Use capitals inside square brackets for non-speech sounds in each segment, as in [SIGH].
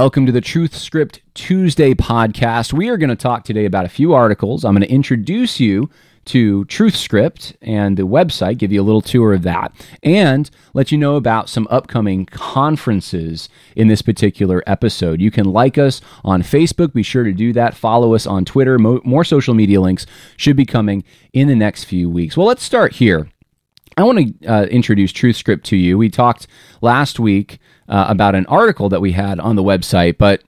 Welcome to the Truth Script Tuesday podcast. We are going to talk today about a few articles. I'm going to introduce you to Truth Script and the website, give you a little tour of that, and let you know about some upcoming conferences in this particular episode. You can like us on Facebook. Be sure to do that. Follow us on Twitter. Mo- more social media links should be coming in the next few weeks. Well, let's start here. I want to uh, introduce TruthScript to you. We talked last week uh, about an article that we had on the website, but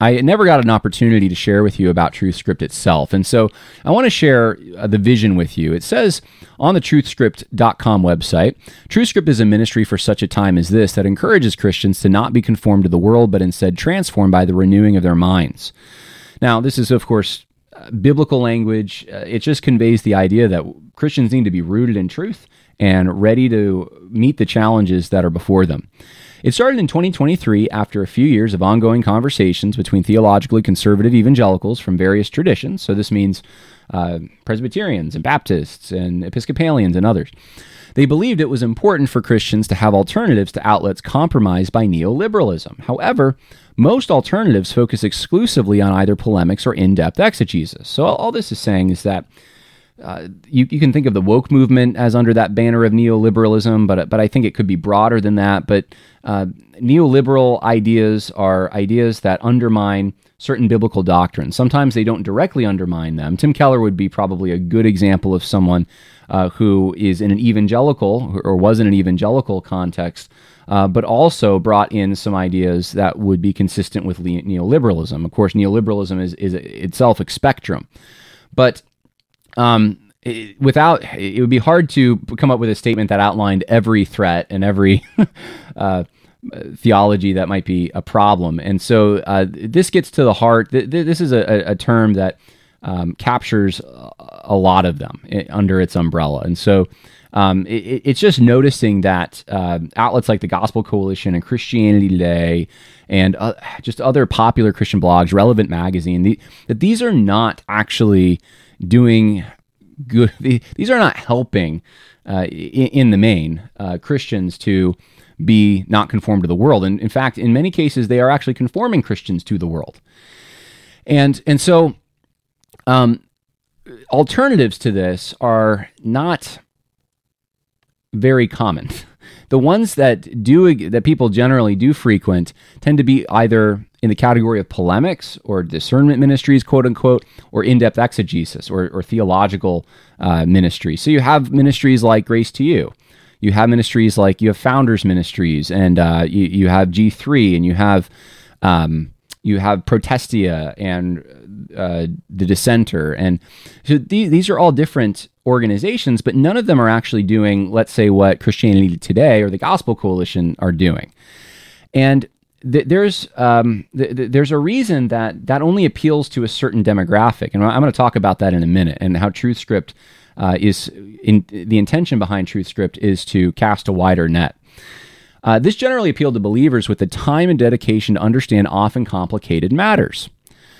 I never got an opportunity to share with you about TruthScript itself. And so I want to share uh, the vision with you. It says on the truthscript.com website TruthScript is a ministry for such a time as this that encourages Christians to not be conformed to the world, but instead transformed by the renewing of their minds. Now, this is, of course, uh, biblical language. Uh, it just conveys the idea that Christians need to be rooted in truth and ready to meet the challenges that are before them. It started in 2023 after a few years of ongoing conversations between theologically conservative evangelicals from various traditions. So, this means uh, Presbyterians and Baptists and Episcopalians and others. They believed it was important for Christians to have alternatives to outlets compromised by neoliberalism. However, most alternatives focus exclusively on either polemics or in depth exegesis. So, all this is saying is that uh, you, you can think of the woke movement as under that banner of neoliberalism, but but I think it could be broader than that. But uh, neoliberal ideas are ideas that undermine certain biblical doctrines. Sometimes they don't directly undermine them. Tim Keller would be probably a good example of someone uh, who is in an evangelical or was in an evangelical context. Uh, but also brought in some ideas that would be consistent with neoliberalism. Of course, neoliberalism is, is itself a spectrum. But um, it, without it would be hard to come up with a statement that outlined every threat and every [LAUGHS] uh, theology that might be a problem. And so uh, this gets to the heart. Th- this is a, a term that um, captures a lot of them eh, under its umbrella. And so um, it, it's just noticing that uh, outlets like the Gospel Coalition and Christianity Today and uh, just other popular Christian blogs, Relevant Magazine, the, that these are not actually doing good. [LAUGHS] These are not helping uh, in, the main uh, Christians to be not conformed to the world. And in fact, in many cases, they are actually conforming Christians to the world. And and so, um, alternatives to this are not very common. [LAUGHS] The ones that do that people generally do frequent tend to be either in the category of polemics or discernment ministries, quote unquote, or in depth exegesis or, or theological uh, ministry. So you have ministries like Grace to You. You have ministries like you have Founders Ministries and uh, you, you have G3 and you have. Um, you have Protestia and uh, the Dissenter, and so these, these are all different organizations, but none of them are actually doing, let's say, what Christianity Today or the Gospel Coalition are doing. And th- there's um, th- there's a reason that that only appeals to a certain demographic, and I'm going to talk about that in a minute, and how TruthScript uh, is in the intention behind TruthScript is to cast a wider net. Uh, this generally appealed to believers with the time and dedication to understand often complicated matters.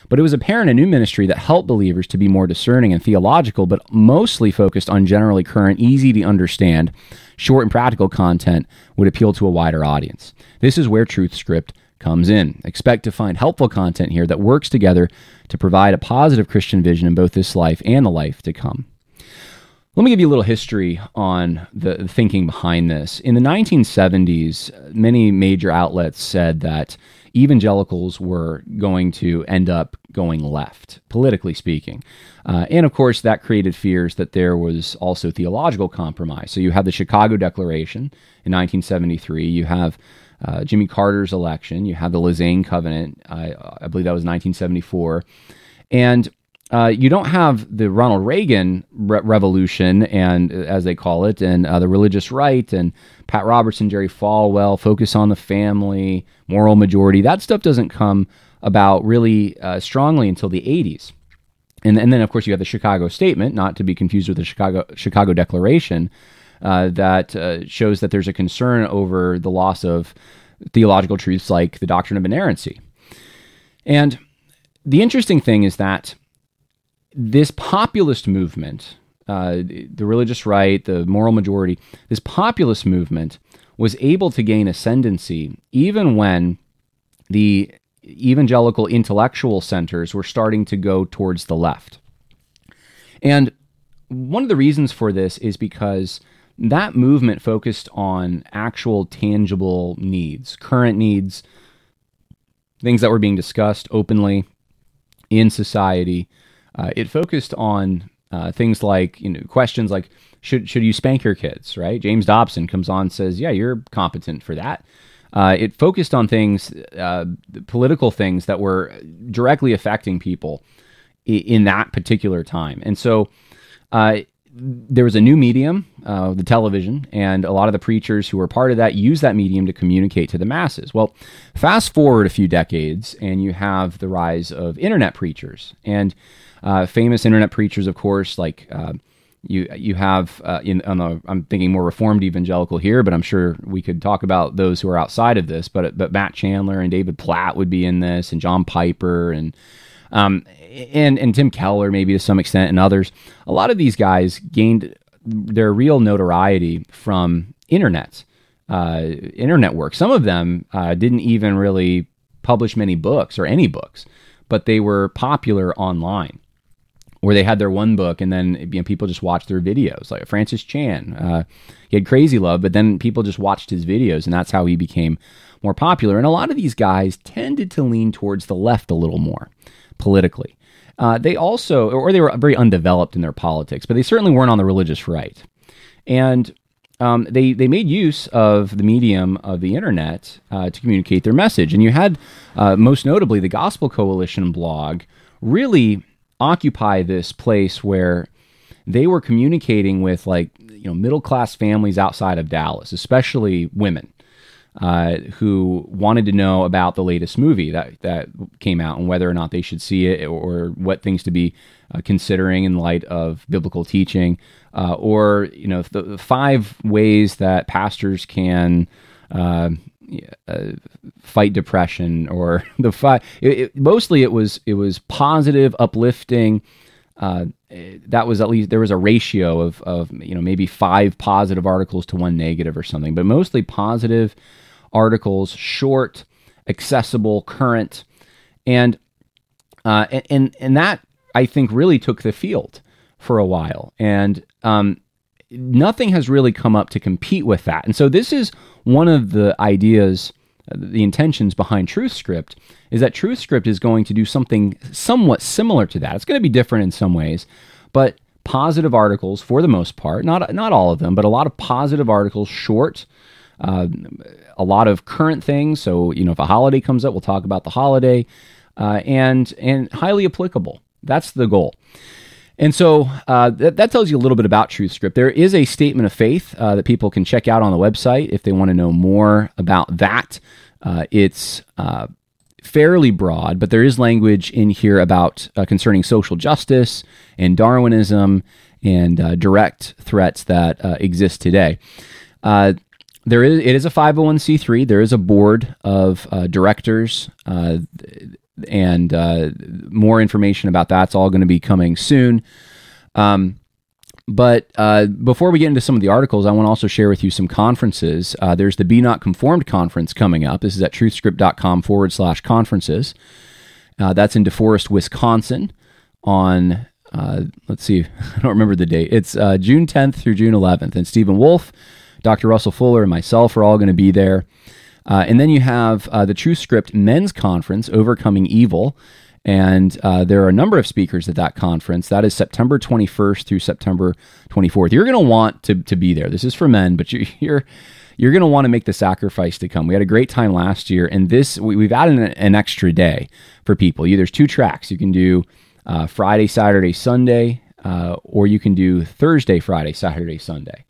But it was apparent a new ministry that helped believers to be more discerning and theological, but mostly focused on generally current, easy to understand, short and practical content would appeal to a wider audience. This is where Truth Script comes in. Expect to find helpful content here that works together to provide a positive Christian vision in both this life and the life to come. Let me give you a little history on the thinking behind this. In the 1970s, many major outlets said that evangelicals were going to end up going left, politically speaking. Uh, and of course, that created fears that there was also theological compromise. So you have the Chicago Declaration in 1973, you have uh, Jimmy Carter's election, you have the Lausanne Covenant, I, I believe that was 1974. And uh, you don't have the Ronald Reagan re- revolution, and as they call it, and uh, the religious right, and Pat Robertson, Jerry Falwell, focus on the family, moral majority. That stuff doesn't come about really uh, strongly until the 80s. And, and then, of course, you have the Chicago Statement, not to be confused with the Chicago, Chicago Declaration, uh, that uh, shows that there's a concern over the loss of theological truths like the doctrine of inerrancy. And the interesting thing is that this populist movement, uh, the religious right, the moral majority, this populist movement was able to gain ascendancy even when the evangelical intellectual centers were starting to go towards the left. And one of the reasons for this is because that movement focused on actual tangible needs, current needs, things that were being discussed openly in society. Uh, it focused on uh, things like you know questions like should should you spank your kids? Right? James Dobson comes on and says, yeah, you're competent for that. Uh, it focused on things, uh, political things that were directly affecting people in, in that particular time, and so uh, there was a new medium, uh, the television, and a lot of the preachers who were part of that used that medium to communicate to the masses. Well, fast forward a few decades, and you have the rise of internet preachers, and uh, famous internet preachers, of course, like uh, you you have uh, in on the I'm thinking more reformed evangelical here, but I'm sure we could talk about those who are outside of this. But but Matt Chandler and David Platt would be in this, and John Piper and um, and and Tim Keller maybe to some extent, and others. A lot of these guys gained their real notoriety from internet, uh, internet work. Some of them uh, didn't even really publish many books or any books, but they were popular online. Where they had their one book, and then you know, people just watched their videos. Like Francis Chan, uh, he had Crazy Love, but then people just watched his videos, and that's how he became more popular. And a lot of these guys tended to lean towards the left a little more politically. Uh, they also, or they were very undeveloped in their politics, but they certainly weren't on the religious right. And um, they they made use of the medium of the internet uh, to communicate their message. And you had, uh, most notably, the Gospel Coalition blog really occupy this place where they were communicating with like you know middle class families outside of Dallas, especially women uh, who wanted to know about the latest movie that that came out and whether or not they should see it or what things to be uh, considering in light of biblical teaching, uh, or you know the, the, five ways that pastors can. Uh, fight depression or [LAUGHS] the fight. it, it, mostly it was it was positive uplifting uh, that was at least there was a ratio of of you know maybe five positive articles to one negative or something, but mostly positive articles, short, accessible, current, and uh, and and that I think really took the field for a while, and um, nothing has really come up to compete with that. And so this is one of the ideas, the intentions behind TruthScript is that TruthScript is going to do something somewhat similar to that. It's going to be different in some ways, but positive articles for the most part, not not all of them, but a lot of positive articles, short. Uh, a lot of current things. So, you know, if a holiday comes up, we'll talk about the holiday, uh, and and highly applicable. That's the goal. And so uh, that, that, tells you a little bit about TruthScript. There is a statement of faith uh, that people can check out on the website if they want to know more about that. Uh, it's uh, fairly broad, but there is language in here about uh, concerning social justice and Darwinism and uh, direct threats that exist today there is it is a 501c3 there is a board of directors and uh, more information about that's all going to be coming soon. Um, but uh, before we get into some of the articles i want to also share with you some conferences. Uh, there's the be not conformed conference coming up. This is at truthscript.com forward slash conferences. Uh, that's in deforest wisconsin on let's see [LAUGHS] i don't remember the date. It's june 10th through june 11th and stephen wolfe Dr. Russell Fuller and myself are all going to be there. Uh, and then you have uh, the TruthScript Men's Conference, Overcoming Evil. And uh, there are a number of speakers at that conference. That is September 21st through September 24th. You're going to want to, to be there. This is for men, but [LAUGHS] you're, you're you're going to want to make the sacrifice to come. We had a great time last year, and this we, have added an, an, extra day for people. You, there's two tracks. You can do uh, Friday, Saturday, Sunday, uh, or you can do Thursday, Friday, Saturday, Sunday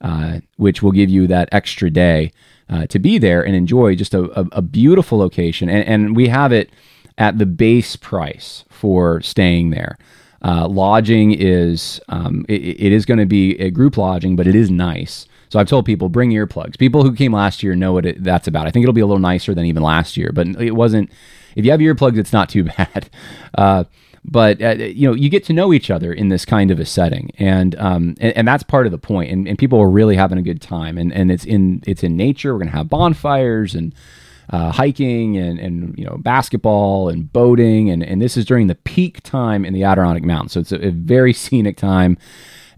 uh, which will give you that extra day uh, to be there and enjoy just a, a, a beautiful location. And, and, we have it at the base price for staying there. Uh, lodging is um, it, it is going to be a group lodging, but it is nice. So I've told people bring earplugs. People who came last year know what it, that's about. I think it'll be a little nicer than even last year, but it wasn't. If you have earplugs, it's not too [LAUGHS] bad. But uh, you know you get to know each other in this kind of a setting and um, and, and, that's part of the point and, and people are really having a good time and and it's in it's in nature we're gonna have bonfires and uh, hiking and, and you know basketball and boating and, and this is during the peak time in the Adirondack Mountains. So it's a, a very [LAUGHS] scenic time,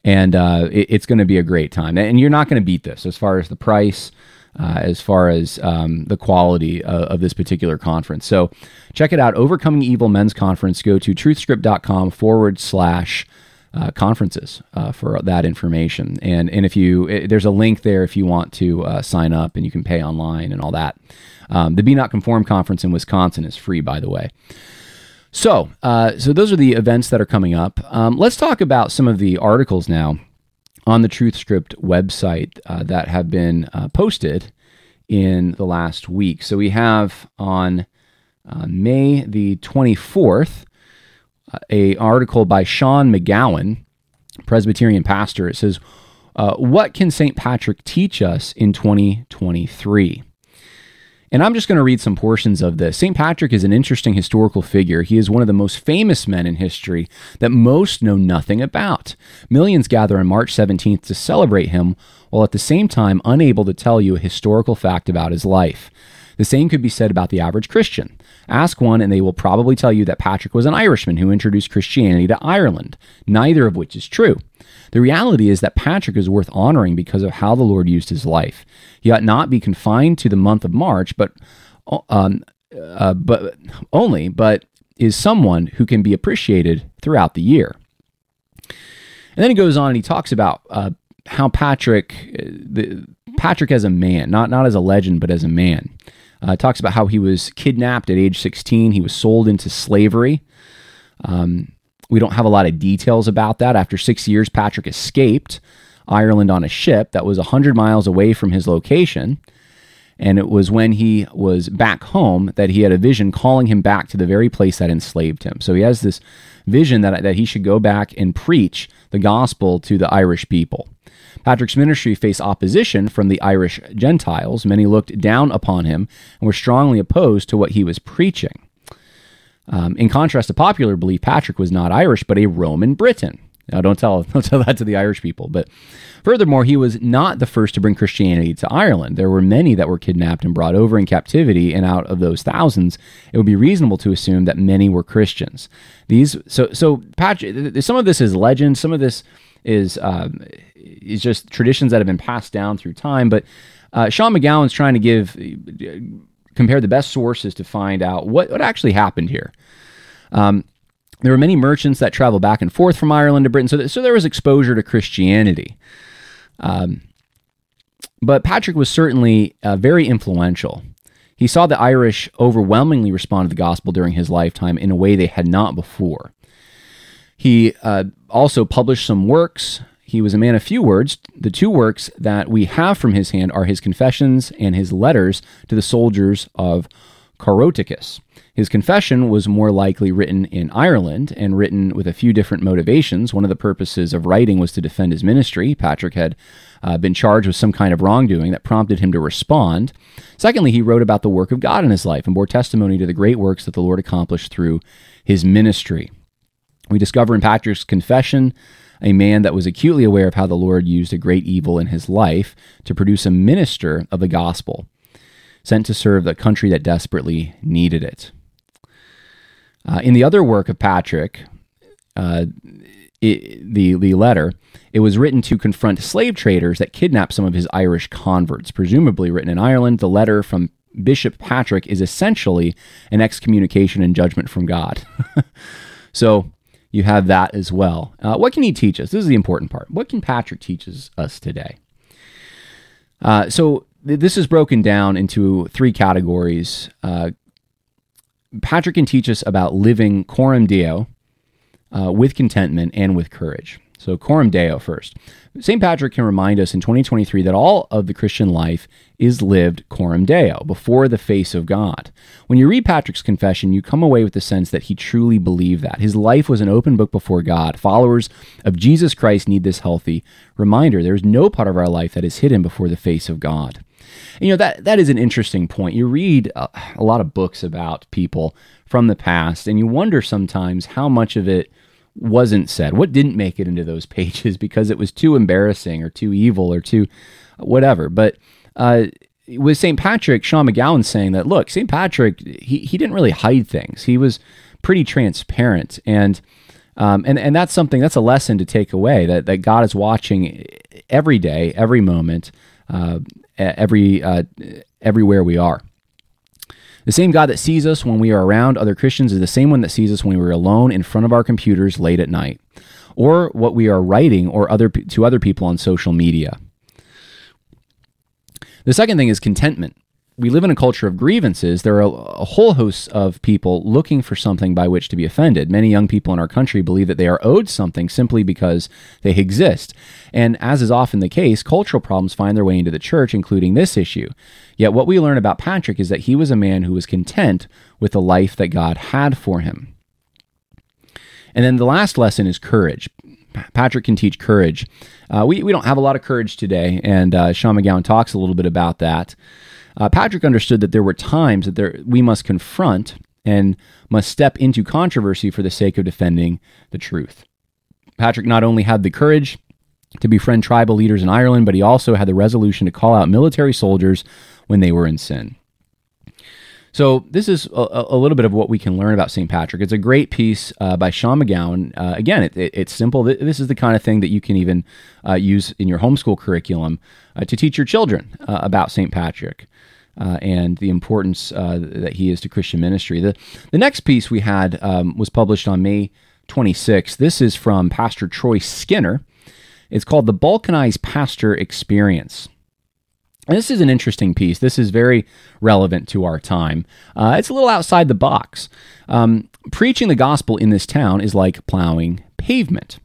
and uh, it, it's going to be a great time. And you're not going to beat this as far as the price. Uh, as far as um, the quality of, of, this particular conference. So check it out. Overcoming Evil Men's Conference. Go to truthscript.com forward slash uh, conferences uh, for that information. And and if you it, there's a link there if you want to uh, sign up and you can pay online and all that. Um, the Be Not Conform conference in Wisconsin is free, by the way. So uh, so those are the events that are coming up. Um, let's talk about some of the articles now on the TruthScript website uh, that have been uh, posted in the last week. So we have on May the 24th a article by Sean McGowan, Presbyterian pastor. It says, uh, "What can St. Patrick teach us in 2023?" And I'm just going to read some portions of this. St. Patrick is an interesting historical figure. He is one of the most famous men in history that most know nothing about. Millions gather on March 17th to celebrate him, while at the same time unable to tell you a historical fact about his life. The same could be said about the average Christian. Ask one, and they will probably tell you that Patrick was an Irishman who introduced Christianity to Ireland, neither of which is true. The reality is that Patrick is worth honoring because of how the Lord used his life. He ought not be confined to the month of March, but um, uh, but only, but is someone who can be appreciated throughout the year. And then he goes on and he talks about uh, how Patrick, uh, the, Patrick as a man, not not as a legend, but as a man. Uh, talks about how he was kidnapped at age 16. He was sold into slavery. Um, we don't have a lot of details about that. After six years, Patrick escaped Ireland on a ship that was 100 miles away from his location. And it was when he was back home that he had a vision calling him back to the very place that enslaved him. So he has this vision that, that he should go back and preach the gospel to the Irish people. Patrick's ministry faced opposition from the Irish Gentiles. Many looked down upon him and were strongly opposed to what he was preaching. Um, in contrast to popular belief, Patrick was not Irish, but a Roman Briton. Now, don't tell, [LAUGHS] don't tell that to the Irish people. But furthermore, he was not the first to bring Christianity to Ireland. There were many that were kidnapped and brought over in captivity, and out of those thousands, it would be reasonable to assume that many were Christians. These, so, so Patrick, some of this is legend, some of this is um, is just traditions that have been passed down through time. But uh, Sean McGowan's trying to give compare the best sources to find out what, what actually happened here. Um, there were many merchants that traveled back and forth from Ireland to Britain, so, so there was exposure to Christianity. Um, but Patrick was certainly uh, very influential. He saw the Irish overwhelmingly respond to the gospel during his lifetime in a way they had not before. He uh, also published some works. He was a man of few words. The two works that we have from his hand are his confessions and his letters to the soldiers of Coroticus. His confession was more likely written in Ireland and written with a few different motivations. One of the purposes of writing was to defend his ministry. Patrick had uh, been charged with some kind of wrongdoing that prompted him to respond. Secondly, he wrote about the work of God in his life and bore testimony to the great works that the Lord accomplished through his ministry. We discover in Patrick's confession a man that was acutely aware of how the Lord used a great evil in his life to produce a minister of the gospel, sent to serve the country that desperately needed it. Uh, in the other work of Patrick, uh, it, the, the letter, it was written to confront slave traders that kidnapped some of his Irish converts, presumably written in Ireland. The letter from Bishop Patrick is essentially an excommunication and judgment from God. [LAUGHS] so you have that as well. Uh, what can he teach us? This is the important part. What can Patrick teach us today? Uh, so th- this is broken down into three categories. Uh, Patrick can teach us about living coram deo uh, with contentment and with courage. So, coram deo first. St. Patrick can remind us in 2023 that all of the Christian life is lived coram deo, before the face of God. When you read Patrick's confession, you come away with the sense that he truly believed that. His life was an open book before God. Followers of Jesus Christ need this healthy reminder. There is no part of our life that is hidden before the face of God. You know, that, that is an interesting point. You read a, a lot of books about people from the past, and you wonder sometimes how much of it wasn't said, what didn't make it into those [LAUGHS] pages because it was too embarrassing or too evil or too whatever. But uh, with St. Patrick, Sean McGowan saying that, look, St. Patrick, he, he didn't really hide things. He was pretty transparent. And, um, and, and that's something, that's a lesson to take away that, that God is watching every day, every moment, uh, every, uh, everywhere we are. The same God that sees us when we are around other Christians is the same one that sees us when we are alone in front of our computers late at night, or what we are writing or other to other people on social media. The second thing is contentment. We live in a culture of grievances. There are a, whole host of people looking for something by which to be offended. Many young people in our country believe that they are owed something simply because they exist. And as is often the case, cultural problems find their way into the church, including this issue. Yet what we learn about Patrick is that he was a man who was content with the life that God had for him. And then the last lesson is courage. Patrick can teach courage. Uh, we, we don't have a lot of courage today, and uh, Sean McGowan talks a little bit about that. Uh, Patrick understood that there were times that there, we must confront and must step into controversy for the sake of defending the truth. Patrick not only had the courage to befriend tribal leaders in Ireland, but he also had the resolution to call out military soldiers when they were in sin. So this is a, a, little bit of what we can learn about St. Patrick. It's a great piece uh, by Sean McGowan. Uh, again, it, it, it's simple. This is the kind of thing that you can even uh, use in your homeschool curriculum uh, to teach your children uh, about St. Patrick. Uh, and the importance that he is to Christian ministry. The, the next piece we had um, was published on May 26th. This is from Pastor Troy Skinner. It's called The Balkanized Pastor Experience. This is an interesting piece. This is very relevant to our time. Uh, it's a little outside the box. Um, preaching the gospel in this town is like plowing pavement.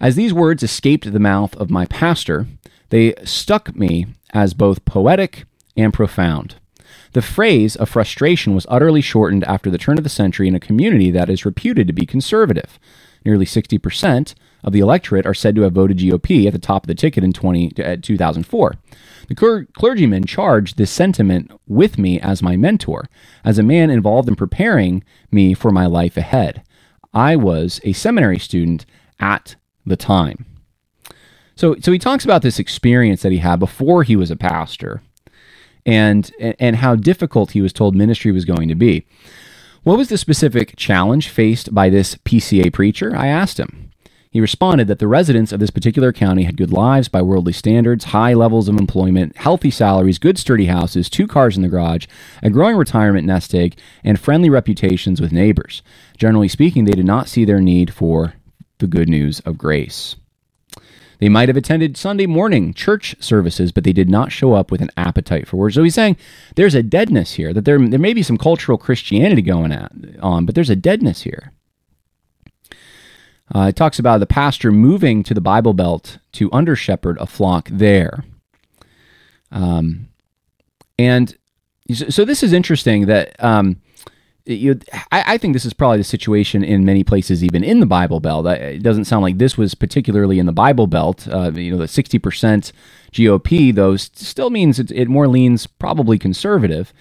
As these words escaped the mouth of my pastor, they stuck me as both poetic and profound. The phrase of frustration was utterly shortened after the turn of the century in a community that is reputed to be conservative. Nearly 60% of the electorate are said to have voted GOP at the top of the ticket in 20, uh, 2004. The cler- clergyman charged this sentiment with me as my mentor, as a man involved in preparing me for my life ahead. I was a seminary student at the time. So, so he talks about this experience that he had before he was a pastor and, and how difficult he was told ministry was going to be. What was the specific challenge faced by this PCA preacher? I asked him. He responded that the residents of this particular county had good lives by worldly standards, high levels of employment, healthy salaries, good sturdy houses, two cars in the garage, a growing retirement nest egg, and friendly reputations with neighbors. Generally speaking, they did not see their need for the good news of grace. They might have attended Sunday morning church services, but they did not show up with an appetite for words. So he's saying there's a deadness here, that there, there may be some cultural Christianity going at, on, but there's a deadness here. Uh, it talks about the pastor moving to the Bible Belt to under shepherd a flock there. Um, and so this is interesting that um, you, I, I, think this is probably the situation in many places, even in the Bible Belt. It doesn't sound like this was particularly in the Bible Belt. Uh, you know, the 60% GOP, though, still means it, it more leans probably conservative.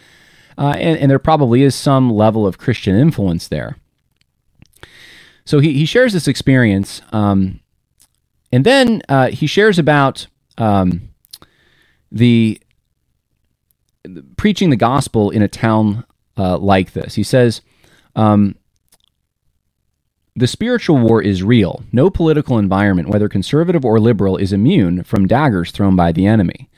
Uh, and, and there probably is some level of Christian influence there. So he, he shares this experience. Um, and then uh, he shares about um, the, the, preaching the gospel in a town uh, like this. He says, um, the spiritual war is real. No political environment, whether conservative or liberal, is immune from daggers thrown by the enemy.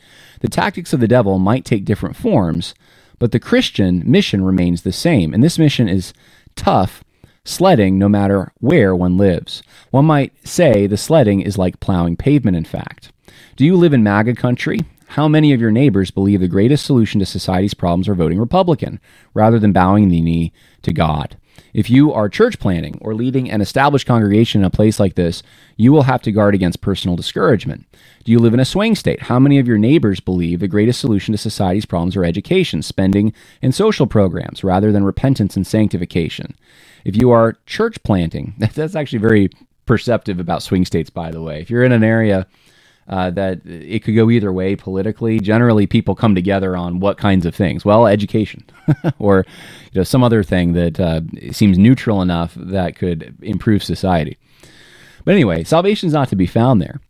The tactics of the devil might take different forms, but the Christian mission remains the same. And this mission is tough sledding no matter where one lives. One might say the sledding is like plowing pavement, in fact. Do you live in MAGA country? How many of your neighbors believe the greatest solution to society's problems are voting Republican, rather than bowing the knee to God? If you are church planting or leading an established congregation in a place like this, you will have to guard against personal discouragement. Do you live in a swing state? How many of your neighbors believe the greatest solution to society's problems are education, spending, and social programs rather than repentance and sanctification? If you are church planting, [LAUGHS] that's actually very perceptive about swing states, by the way. If you're in an area uh, that it could go either way politically, generally people come together on what kinds of things? Well, education [LAUGHS] or you know, some other thing that uh, seems neutral enough that could improve society. But anyway, salvation is not to be found there.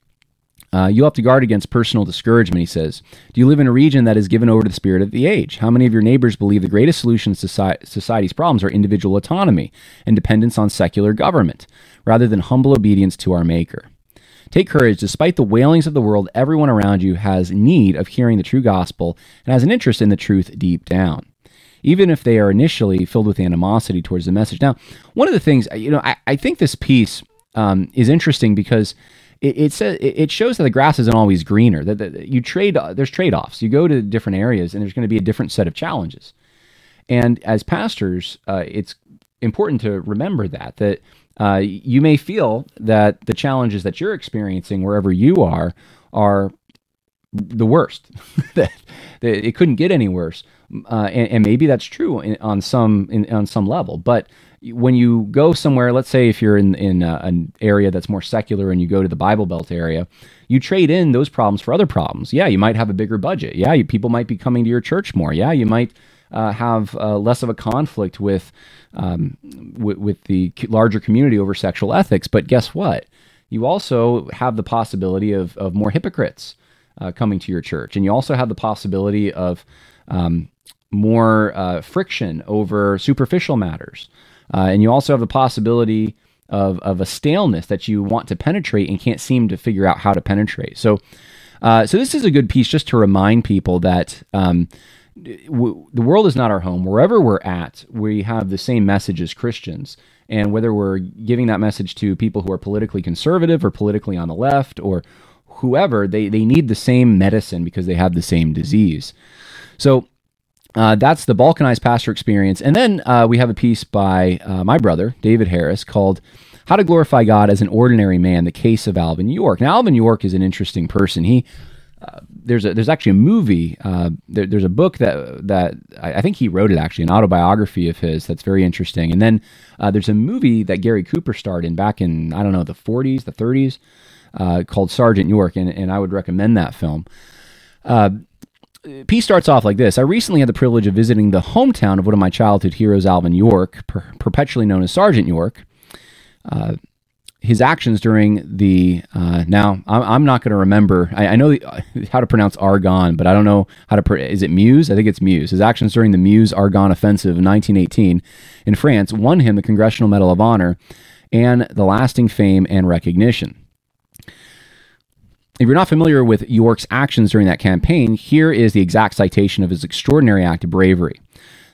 Uh, you have to guard against personal discouragement, he says. Do you live in a region that is given over to the spirit of the age? How many of your neighbors believe the greatest solution to society's problems are individual autonomy and dependence on secular government, rather than humble obedience to our Maker? Take courage. Despite the wailings of the world, everyone around you has need of hearing the true gospel and has an interest in the truth deep down, even if they are initially filled with animosity towards the message. Now, one of the things, you know, I, I think this piece um, is interesting because it, it says it shows that the grass isn't always greener. That, that you trade there's trade offs. You go to different areas, and there's going to be a different set of challenges. And as pastors, uh, it's important to remember that that uh, you may feel that the challenges that you're experiencing wherever you are are the worst. [LAUGHS] that, it couldn't get any worse, uh, and, and, maybe that's true in, on some in, on some level. But when you go somewhere, let's say if you're in in uh, an area that's more secular and you go to the Bible Belt area, you trade in those problems for other problems. Yeah, you might have a bigger budget. Yeah, you, people might be coming to your church more. Yeah, you might uh, have uh, less of a conflict with, um, with with the larger community over sexual ethics. But guess what? You also have the possibility of of more hypocrites uh, coming to your church, and you also have the possibility of um, more uh, friction over superficial matters. Uh, and you also have the possibility of, of a staleness that you want to penetrate and can't seem to figure out how to penetrate. So, uh, so this is a good piece just to remind people that um, w- the world is not our home. Wherever we're at, we have the same message as Christians. And whether we're giving that message to people who are politically conservative or politically on the left or whoever, they, they need the same medicine because they have the same disease. So uh, that's the balkanized pastor experience. And then uh, we have a piece by uh, my brother, David Harris, called How to Glorify God as an Ordinary Man The Case of Alvin York. Now, Alvin York is an interesting person. He uh, there's a, there's actually a movie. Uh, there, there's a book that that I, I, think he wrote it actually an autobiography of his that's very interesting. And then uh, there's a movie that Gary Cooper starred in back in I don't know the 40s, the 30s, called Sergeant York, and, and I would recommend that film. P starts off like this. I recently had the privilege of visiting the hometown of one of my childhood heroes, Alvin York, per- perpetually known as Sergeant York. His actions during the uh, now I'm, I'm not going to remember. I, I know [LAUGHS] how to pronounce Argonne, but I don't know how to. Pro- is it Muse I think it's Muse His actions during the Meuse Argonne offensive in 1918 in France won him the Congressional Medal of Honor and the lasting fame and recognition. If you're not familiar with York's actions during that campaign, here is the exact citation of his extraordinary act of bravery.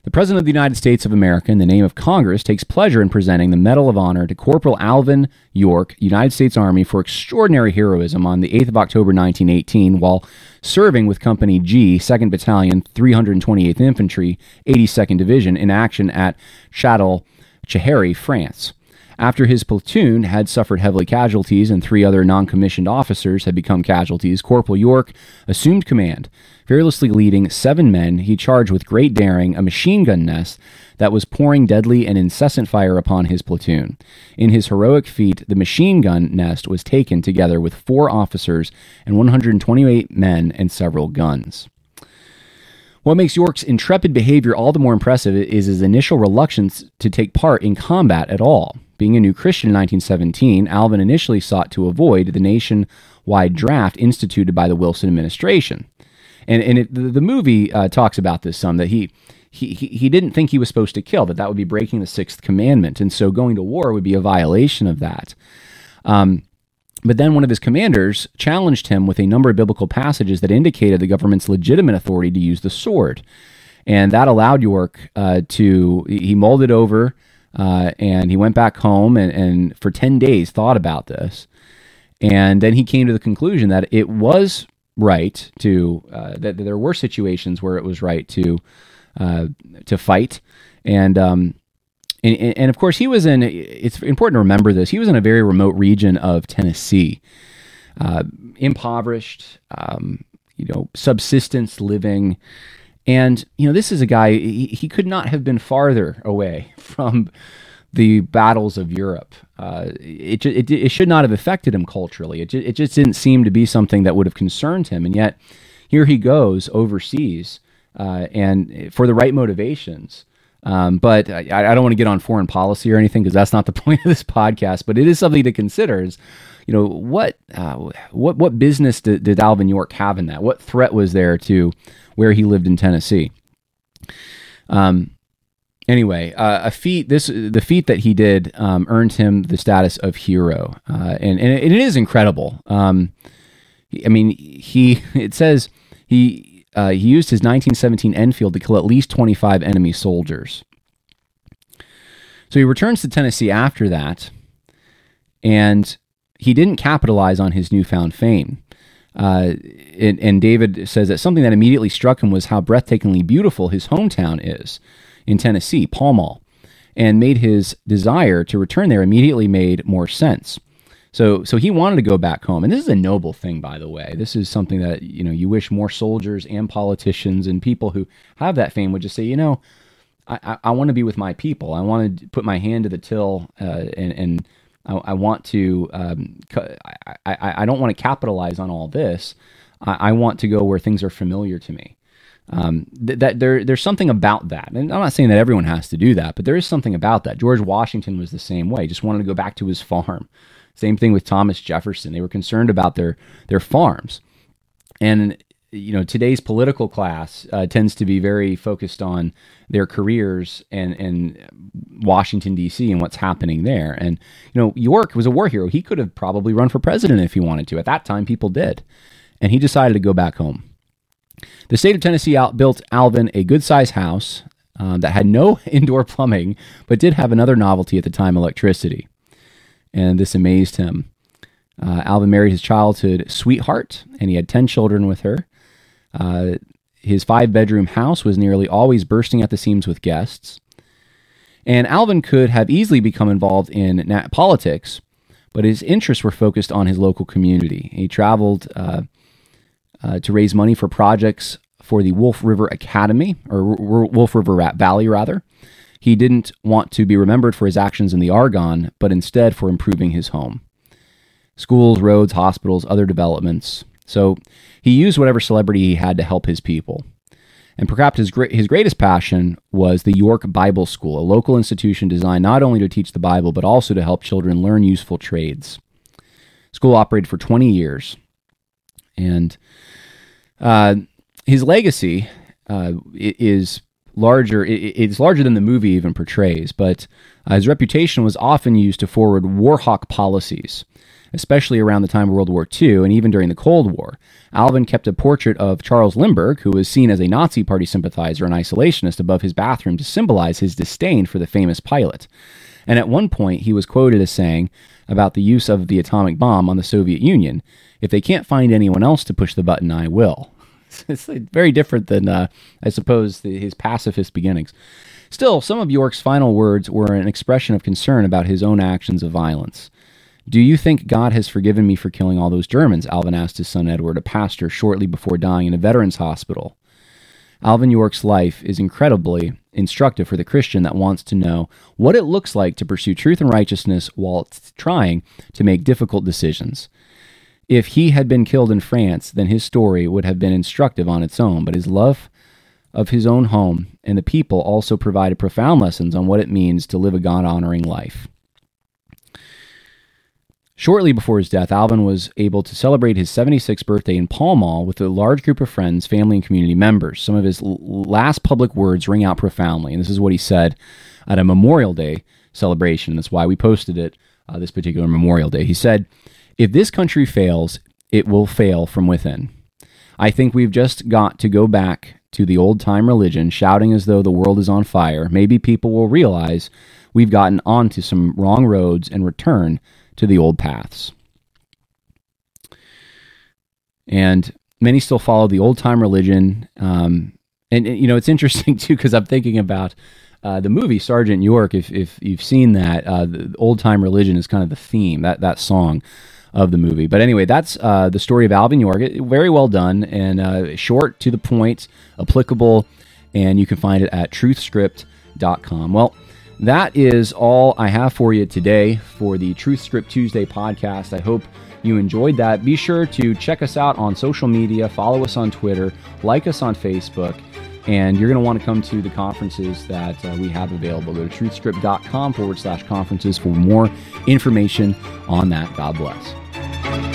The President of the United States of America, in the name of Congress, takes pleasure in presenting the Medal of Honor to Corporal Alvin York, United States Army, for extraordinary heroism on the 8th of October 1918 while serving with Company G, 2nd Battalion, 328th Infantry, 82nd Division in action at Châtel Chehery, France. After his platoon had suffered heavily casualties and three other non commissioned officers had become casualties, Corporal York assumed command. Fearlessly leading seven men, he charged with great daring a machine gun nest that was pouring deadly and incessant fire upon his platoon. In his heroic feat, the machine gun nest was taken together with four officers and 128 men and several guns. What makes York's intrepid behavior all the more impressive is his initial reluctance to take part in combat at all. Being a new Christian in 1917, Alvin initially sought to avoid the nationwide draft instituted by the Wilson administration. And, and it, the, the, movie uh, talks about this some that he, he, he didn't think he was supposed to kill, that that would be breaking the sixth commandment. And so going to war would be a violation of that. Um, but then one of his commanders challenged him with a number of biblical passages that indicated the government's legitimate authority to use the sword. And that allowed York uh, to, he molded over uh, and he went back home and, and for 10 days thought about this. And then he came to the conclusion that it was right to, uh, that, there were situations where it was right to, uh, to fight. And, um, and, and of course, he was in, it's important to remember this, he was in a very remote region of Tennessee, uh, impoverished, um, you know, subsistence living. And, you know, this is a guy, he, he could not have been farther away [LAUGHS] from the battles of Europe. Uh, it, it, it, should not have affected him culturally. It, it just didn't seem to be something that would have concerned him. And yet, here he goes overseas, uh, and for the right motivations, Um, but I, I don't want to get on foreign policy or anything because that's not the [LAUGHS] point of this podcast. But it is something to consider. Is you know what uh, what what business did, did Alvin York have in that? What threat was there to where he lived in Tennessee? Um, anyway, uh, a feat this the feat that he did um, earned him the status of hero, uh, and, and it is incredible. Um, I mean, he [LAUGHS] it says he uh, he used his 1917 Enfield to kill at least 25 enemy soldiers. So he returns to Tennessee after that, and he didn't capitalize on his newfound fame. Uh, and, and, David says that something that immediately struck him was how breathtakingly beautiful his hometown is in Tennessee, Pall Mall, and made his desire to return there immediately made more sense. So, so he wanted to go back home, and this is a noble thing, by the way. This is something that you know you wish more soldiers and politicians and people who have that fame would just say, you know, I, I, I want to be with my people. I want to put my hand to the till, uh, and, and I, I, want to. Um, I, I, I don't want to capitalize on all this. I, I want to go where things are familiar to me. Um, th- that there, there's something about that, and I'm not saying that everyone has to do that, but there is something about that. George Washington was the same way; just wanted to go back to his farm. Same thing with Thomas Jefferson. They were concerned about their their farms, and you know today's political class uh, tends to be very focused on their careers and and Washington D.C. and what's happening there. And you know York was a war hero. He could have probably run for president if he wanted to. At that time, people did, and he decided to go back home. The state of Tennessee out built Alvin a good sized house uh, that had no [LAUGHS] indoor plumbing, but did have another novelty at the time electricity and this amazed him. Uh, Alvin married his childhood sweetheart, and he had 10 children with her. Uh, his five bedroom house was nearly always bursting at the seams with guests. And Alvin could have easily become involved in politics, but his interests were focused on his local community. He traveled uh, uh to raise money for projects for the Wolf River Academy, or R- Wolf River Valley, rather, he didn't want to be remembered for his actions in the Argonne, but instead for improving his home. Schools, roads, hospitals, other developments. So he used whatever celebrity he had to help his people. And perhaps his, his greatest passion was the York Bible School, a local institution designed not only to teach the Bible, but also to help children learn useful trades. School operated for 20 years. And uh, his legacy uh, is larger. it's larger than the movie even portrays, but uh, his reputation was often used to forward warhawk policies, especially around the time of World War II and even during the Cold War. Alvin kept a portrait of Charles Lindbergh, who was seen as a Nazi Party sympathizer and isolationist, above his bathroom to symbolize his disdain for the famous pilot. And at one point, he was quoted as saying about the use of the atomic bomb on the Soviet Union If they can't find anyone else to push the button, I will. [LAUGHS] it's very different than, uh, I suppose, the, his pacifist beginnings. Still, some of York's final words were an expression of concern about his own actions of violence. Do you think God has forgiven me for killing all those Germans? Alvin asked his son Edward, a pastor, shortly before dying in a veterans hospital. Alvin York's life is incredibly instructive for the Christian that wants to know what it looks like to pursue truth and righteousness while trying to make difficult decisions. If he had been killed in France, then his story would have been instructive on its own, but his love of his own home and the people also provided profound lessons on what it means to live a God honoring life. Shortly before his death, Alvin was able to celebrate his 76th birthday in Pall Mall with a large group of friends, family, and community members. Some of his last public words ring out profoundly, and this is what he said at a Memorial Day celebration. That's why we posted it uh, this particular Memorial Day. He said, if this country fails, it will fail from within. I think we've just got to go back to the old time religion, shouting as though the world is on fire. Maybe people will realize we've gotten onto some wrong roads and return to the old paths. And many still follow the old time religion. Um, and, and, you know, it's interesting [LAUGHS] too, because I'm thinking about uh, the movie Sergeant York. If, if you've seen that, uh, the old time religion is kind of the theme, that, that song of the movie. But anyway, that's uh, the story of Alvin York. very well done and uh, short, to the point, applicable, and you can find it at truthscript.com. Well, that is all I have for you today for the Truthscript Tuesday podcast. I hope you enjoyed that. Be sure to check us out on social media, follow us on Twitter, like us on Facebook. And you're going to want to come to the conferences that uh, we have available. Go to truthscript.com forward slash conferences for more information on that. God bless.